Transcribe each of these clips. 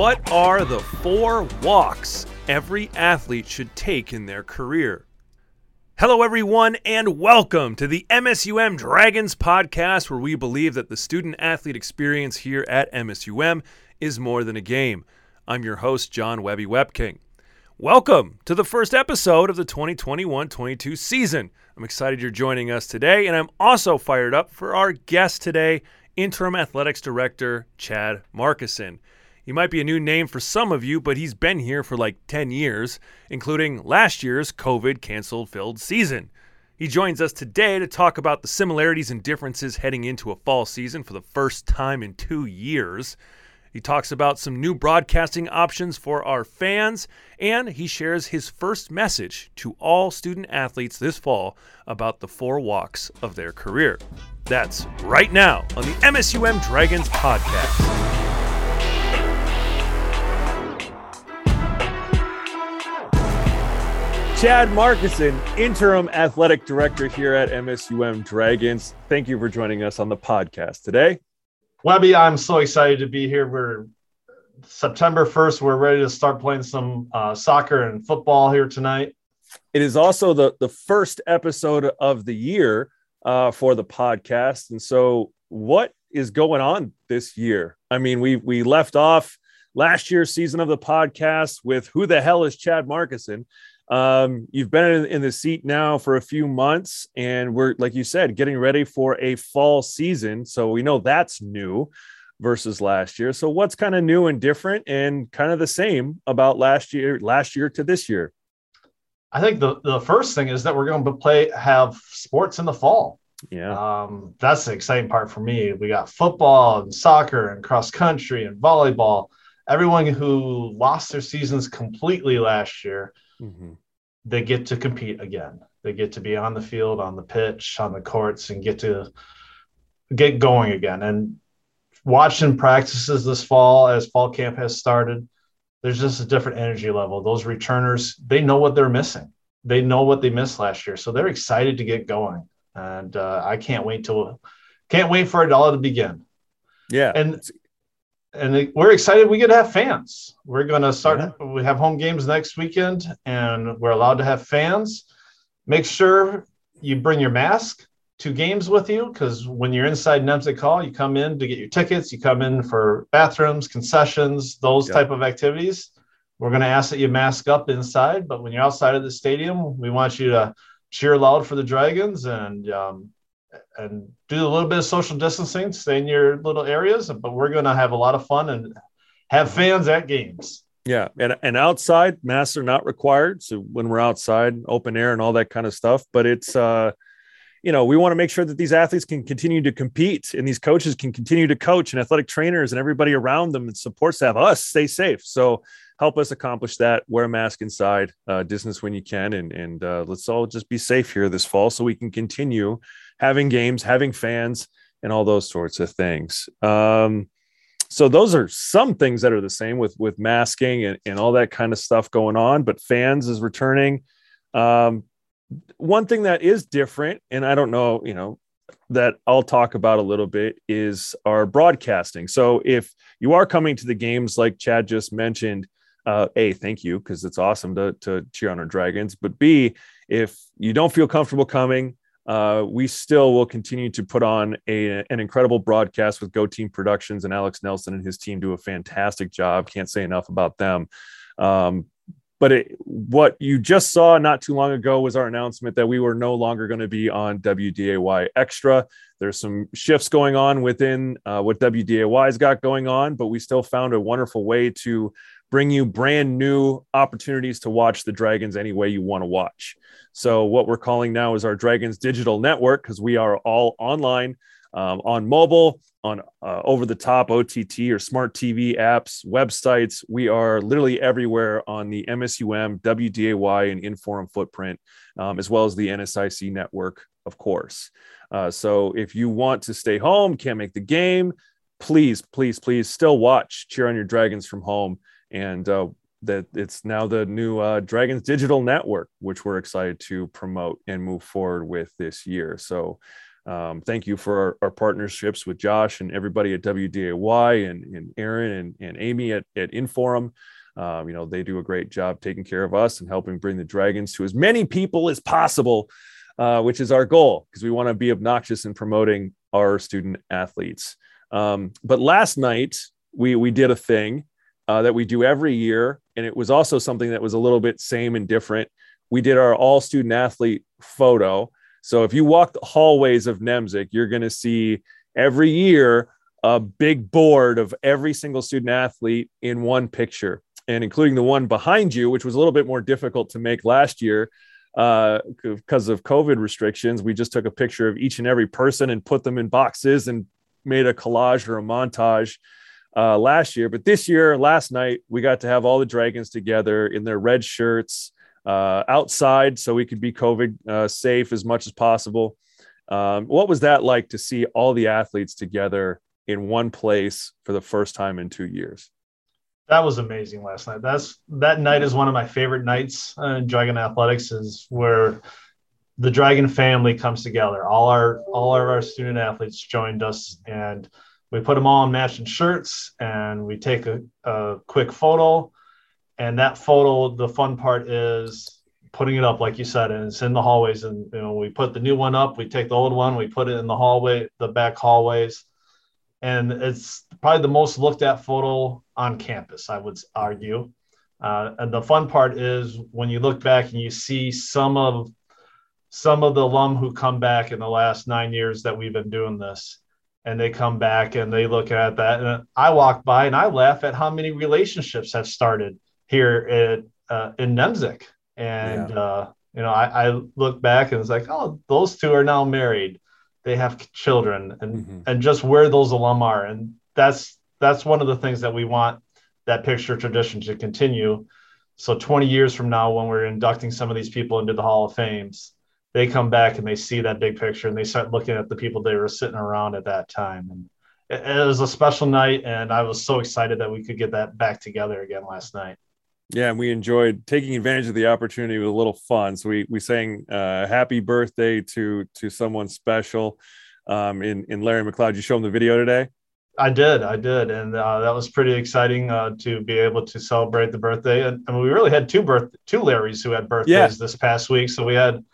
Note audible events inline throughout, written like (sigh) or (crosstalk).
What are the four walks every athlete should take in their career? Hello, everyone, and welcome to the MSUM Dragons podcast, where we believe that the student athlete experience here at MSUM is more than a game. I'm your host, John Webby Webking. Welcome to the first episode of the 2021 22 season. I'm excited you're joining us today, and I'm also fired up for our guest today, Interim Athletics Director Chad Markison. He might be a new name for some of you, but he's been here for like 10 years, including last year's COVID canceled filled season. He joins us today to talk about the similarities and differences heading into a fall season for the first time in two years. He talks about some new broadcasting options for our fans, and he shares his first message to all student athletes this fall about the four walks of their career. That's right now on the MSUM Dragons podcast. Chad Markison, interim athletic director here at MSUM Dragons. Thank you for joining us on the podcast today. Webby, I'm so excited to be here. We're September 1st. We're ready to start playing some uh, soccer and football here tonight. It is also the, the first episode of the year uh, for the podcast. And so, what is going on this year? I mean, we we left off last year's season of the podcast with who the hell is Chad Markison? Um, you've been in, in, the seat now for a few months, and we're, like you said, getting ready for a fall season. So we know that's new versus last year. So what's kind of new and different and kind of the same about last year, last year to this year? I think the, the first thing is that we're going to play have sports in the fall. Yeah. Um, that's the exciting part for me. We got football and soccer and cross country and volleyball. Everyone who lost their seasons completely last year mm-hmm. They get to compete again. They get to be on the field, on the pitch, on the courts, and get to get going again. And watching practices this fall as fall camp has started, there's just a different energy level. Those returners, they know what they're missing. They know what they missed last year, so they're excited to get going. And uh, I can't wait to can't wait for it all to begin. Yeah, and and we're excited we get to have fans. We're going to start, yeah. we have home games next weekend and we're allowed to have fans. Make sure you bring your mask to games with you because when you're inside Nemzek Hall, you come in to get your tickets, you come in for bathrooms, concessions, those yeah. type of activities. We're going to ask that you mask up inside, but when you're outside of the stadium, we want you to cheer loud for the Dragons and um, and do a little bit of social distancing, stay in your little areas, but we're going to have a lot of fun and have fans at games. Yeah, and and outside masks are not required. So when we're outside, open air and all that kind of stuff, but it's uh you know, we want to make sure that these athletes can continue to compete and these coaches can continue to coach and athletic trainers and everybody around them and support staff us stay safe. So help us accomplish that. Wear a mask inside, uh, distance when you can, and and uh, let's all just be safe here this fall so we can continue having games, having fans, and all those sorts of things. Um, so those are some things that are the same with with masking and, and all that kind of stuff going on. But fans is returning. Um, one thing that is different, and I don't know, you know, that I'll talk about a little bit is our broadcasting. So if you are coming to the games, like Chad just mentioned, uh, a thank you because it's awesome to to cheer on our dragons. But b if you don't feel comfortable coming, uh, we still will continue to put on a, an incredible broadcast with Go Team Productions and Alex Nelson and his team do a fantastic job. Can't say enough about them. Um, but it, what you just saw not too long ago was our announcement that we were no longer going to be on WDAY Extra. There's some shifts going on within uh, what WDAY's got going on, but we still found a wonderful way to bring you brand new opportunities to watch the Dragons any way you want to watch. So, what we're calling now is our Dragons Digital Network because we are all online um, on mobile, on uh, over the top OTT or smart TV apps, websites. We are literally everywhere on the MSUM, WDAY, and Inforum footprint, um, as well as the NSIC network, of course. Uh, so, if you want to stay home, can't make the game, please, please, please still watch Cheer on Your Dragons from home and uh, that it's now the new uh, Dragons Digital Network, which we're excited to promote and move forward with this year. So Um, thank you for our, our, partnerships with Josh and everybody at WDAY and, and Aaron and, and Amy at, at Inforum. Um, you know, they do a great job taking care of us and helping bring the Dragons to as many people as possible, uh, which is our goal because we want to be obnoxious in promoting our student athletes. Um, but last night we we did a thing uh, that we do every year, and it was also something that was a little bit same and different. We did our all student athlete photo. So if you walk the hallways of Nemzek, you're going to see every year a big board of every single student athlete in one picture and including the one behind you, which was a little bit more difficult to make last year uh, because of COVID restrictions. We just took a picture of each and every person and put them in boxes and made a collage or a montage uh, last year. But this year, last night, we got to have all the Dragons together in their red shirts uh, outside so we could be COVID uh, safe as much as possible. Um, what was that like to see all the athletes together in one place for the first time in two years? That was amazing last night. That's that night is one of my favorite nights in Dragon Athletics. Is where the Dragon family comes together. All our all of our student athletes joined us, and we put them all in matching shirts, and we take a, a quick photo. And that photo, the fun part is putting it up, like you said, and it's in the hallways. And you know, we put the new one up, we take the old one, we put it in the hallway, the back hallways, and it's probably the most looked at photo on campus, I would argue. Uh, and the fun part is when you look back and you see some of some of the alum who come back in the last nine years that we've been doing this, and they come back and they look at that, and I walk by and I laugh at how many relationships have started here at uh, in Nemzek, and yeah. uh, you know I, I look back and it's like, oh, those two are now married they have children and mm-hmm. and just where those alum are and that's that's one of the things that we want that picture tradition to continue so 20 years from now when we're inducting some of these people into the hall of fames they come back and they see that big picture and they start looking at the people they were sitting around at that time and it, it was a special night and i was so excited that we could get that back together again last night yeah, and we enjoyed taking advantage of the opportunity with a little fun. So we we sang uh, "Happy Birthday" to to someone special um, in in Larry McLeod. You show him the video today. I did, I did, and uh, that was pretty exciting uh, to be able to celebrate the birthday. And, and, we really had two birth two Larrys who had birthdays yeah. this past week. So we had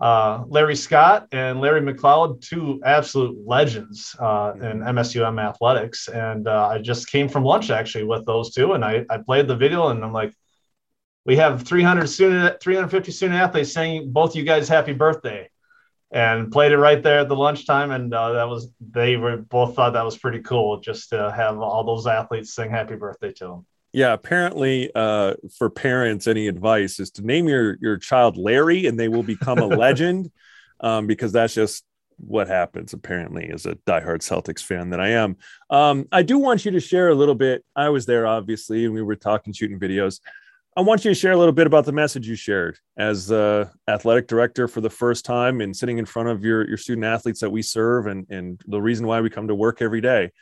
uh, Larry Scott and Larry McLeod, two absolute legends uh, in MSUM athletics. And uh, I just came from lunch actually with those two, and I, I played the video, and I'm like, we have 300 student, 350 student athletes saying both you guys happy birthday, and played it right there at the lunchtime, and uh, that was they were both thought that was pretty cool just to have all those athletes sing happy birthday to them yeah apparently uh, for parents any advice is to name your your child larry and they will become a (laughs) legend um, because that's just what happens apparently as a diehard celtics fan that i am. Um, i do want you to share a little bit i was there obviously and we were talking shooting videos. I want you to share a little bit about the message you shared as the athletic director for the first time and sitting in front of your, your student athletes that we serve and, and the reason why we come to work every day.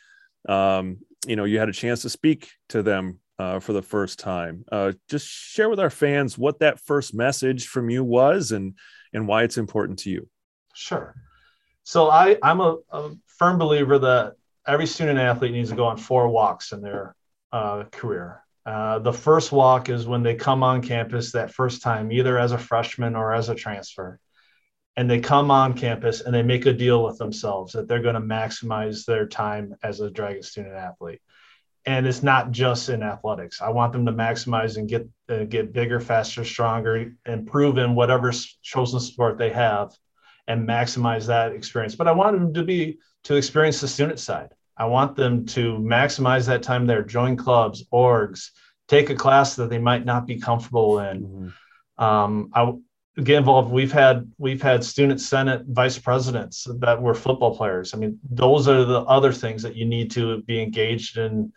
Um, you know you had a chance to speak to them uh, for the first time. Uh, just share with our fans what that first message from you was and and why it's important to you. Sure. So I I'm a, a firm believer that every student athlete needs to go on four walks in their uh, career. Uh, the first walk is when they come on campus that first time, either as a freshman or as a transfer. And they come on campus and they make a deal with themselves that they're going to maximize their time as a Dragon student athlete and it's not just in athletics. I want them to maximize and get uh, get bigger, faster, stronger, improve in whatever chosen sport they have, and maximize that experience. But I want them to be to experience the student side. I want them to maximize that time there, join clubs, orgs, take a class that they might not be comfortable in. Mm-hmm. Um, I get involved. We've had we've had student senate vice presidents that were football players. I mean, those are the other things that you need to be engaged in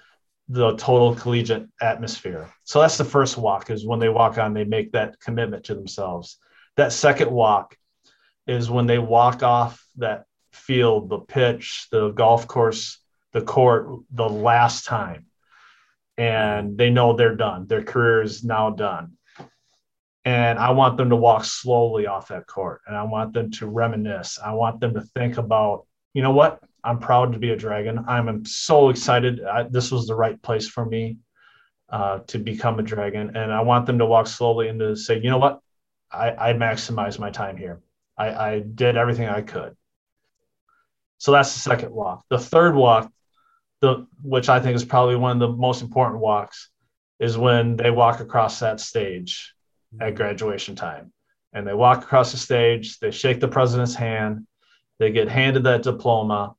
the total collegiate atmosphere. So that's the first walk is when they walk on, they make that commitment to themselves. That second walk is when they walk off that field, the pitch, the golf course, the court, the last time. And they know they're done. Their career is now done. And I want them to walk slowly off that court and I want them to reminisce. I want them to think about, you know what? I'm proud to be a dragon. I'm so excited. I, this was the right place for me uh, to become a dragon. And I want them to walk slowly and to say, you know what? I, I maximized my time here. I, I did everything I could. So that's the second walk. The third walk, the which I think is probably one of the most important walks, is when they walk across that stage at graduation time. And they walk across the stage, they shake the president's hand, they get handed that diploma.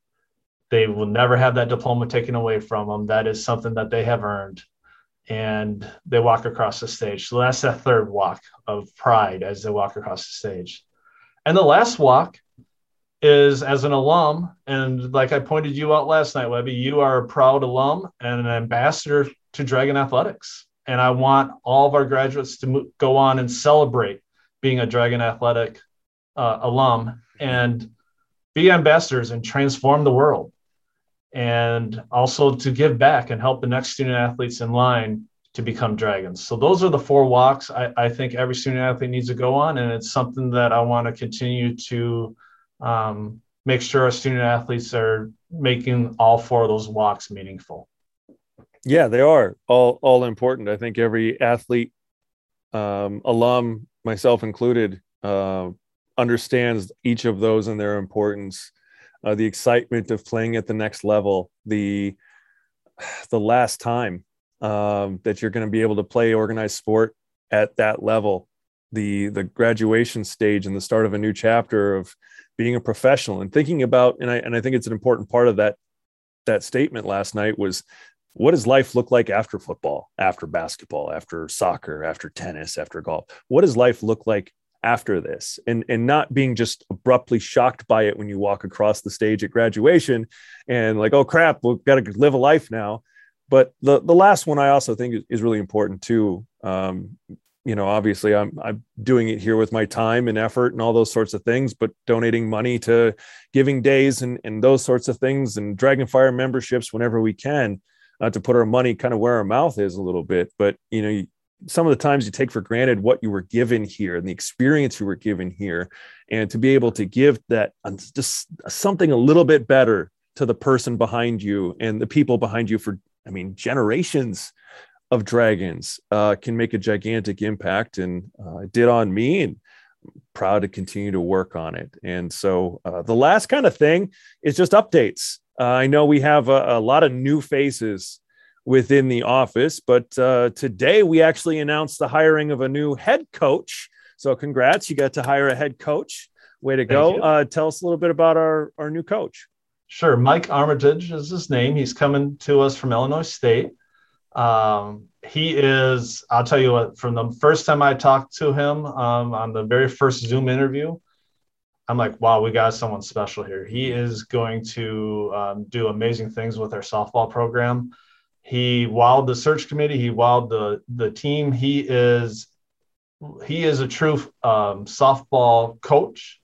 They will never have that diploma taken away from them. That is something that they have earned. And they walk across the stage. So that's that third walk of pride as they walk across the stage. And the last walk is as an alum, and like I pointed you out last night, Webby, you are a proud alum and an ambassador to Dragon Athletics. And I want all of our graduates to go on and celebrate being a Dragon Athletic uh, alum and be ambassadors and transform the world. And also to give back and help the next student athletes in line to become dragons. So those are the four walks I, I think every student athlete needs to go on. And it's something that I want to continue to um, make sure our student athletes are making all four of those walks meaningful. Yeah, they are all all important. I think every athlete, um, alum, myself included, uh, understands each of those and their importance. Uh, the excitement of playing at the next level, the the last time um, that you're going to be able to play organized sport at that level, the the graduation stage and the start of a new chapter of being a professional and thinking about and I and I think it's an important part of that that statement last night was what does life look like after football, after basketball, after soccer, after tennis, after golf? What does life look like after this? And and not being just abruptly shocked by it when you walk across the stage at graduation and like, oh crap, we've got to live a life now. But the the last one I also think is, really important too. Um, you know, obviously I'm I'm doing it here with my time and effort and all those sorts of things, but donating money to giving days and, and those sorts of things and Dragonfire memberships whenever we can uh, to put our money kind of where our mouth is a little bit. But you know, some of the times you take for granted what you were given here and the experience you were given here, and to be able to give that just something a little bit better to the person behind you and the people behind you for, I mean, generations of dragons uh, can make a gigantic impact. And uh, it did on me and I'm proud to continue to work on it. And so uh, the last kind of thing is just updates. Uh, I know we have a, a, lot of new faces within the office, but uh, today we actually announced the hiring of a new head coach. So, congrats, you got to hire a head coach. Way to Thank go. Uh, tell us a little bit about our, our new coach. Sure. Mike Armitage is his name. He's coming to us from Illinois State. Um, he is, I'll tell you what, from the first time I talked to him um, on the very first Zoom interview, I'm like, wow, we got someone special here. He is going to um, do amazing things with our softball program. He wowed the search committee. He wowed the the team. He is he is a true um, softball coach.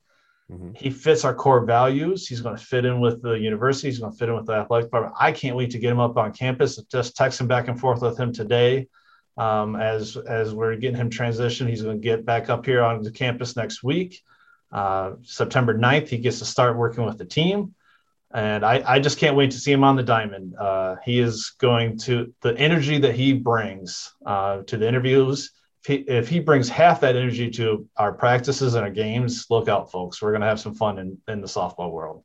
Mm-hmm. He fits our core values. He's going to fit in with the university. He's going to fit in with the athletic department. I can't wait to get him up on campus. Just texting back and forth with him today. Um, as as we're getting him transitioned, he's going to get back up here on the campus next week. Uh, September 9th, he gets to start working with the team. And I, I just can't wait to see him on the diamond. Uh, he is going to, the energy that he brings uh, to the interviews, if he, if he, brings half that energy to our practices and our games, look out, folks. We're going to have some fun in, in the softball world.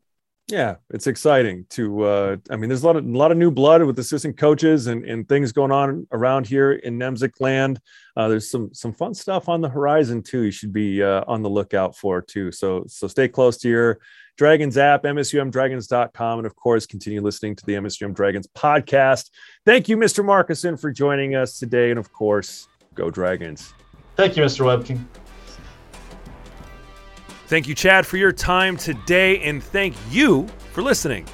Yeah, it's exciting to. Uh, I mean, there's a lot of a lot of new blood with assistant coaches and, and things going on around here in Nemzek land. Uh, there's some some fun stuff on the horizon too. You should be uh, on the lookout for too. So so stay close to your Dragons app, msumdragons.com, and of course, continue listening to the MSUM Dragons podcast. Thank you, Mr. Markuson, for joining us today, and of course, go Dragons. Thank you, Mr. Webkin. Thank you, Chad, for your time today, and thank you for listening.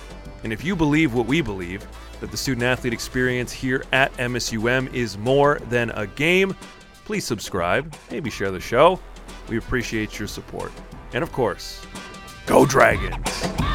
And if you believe what we believe, that the student athlete experience here at MSUM is more than a game, please subscribe, maybe share the show. We appreciate your support. And of course, go Dragons!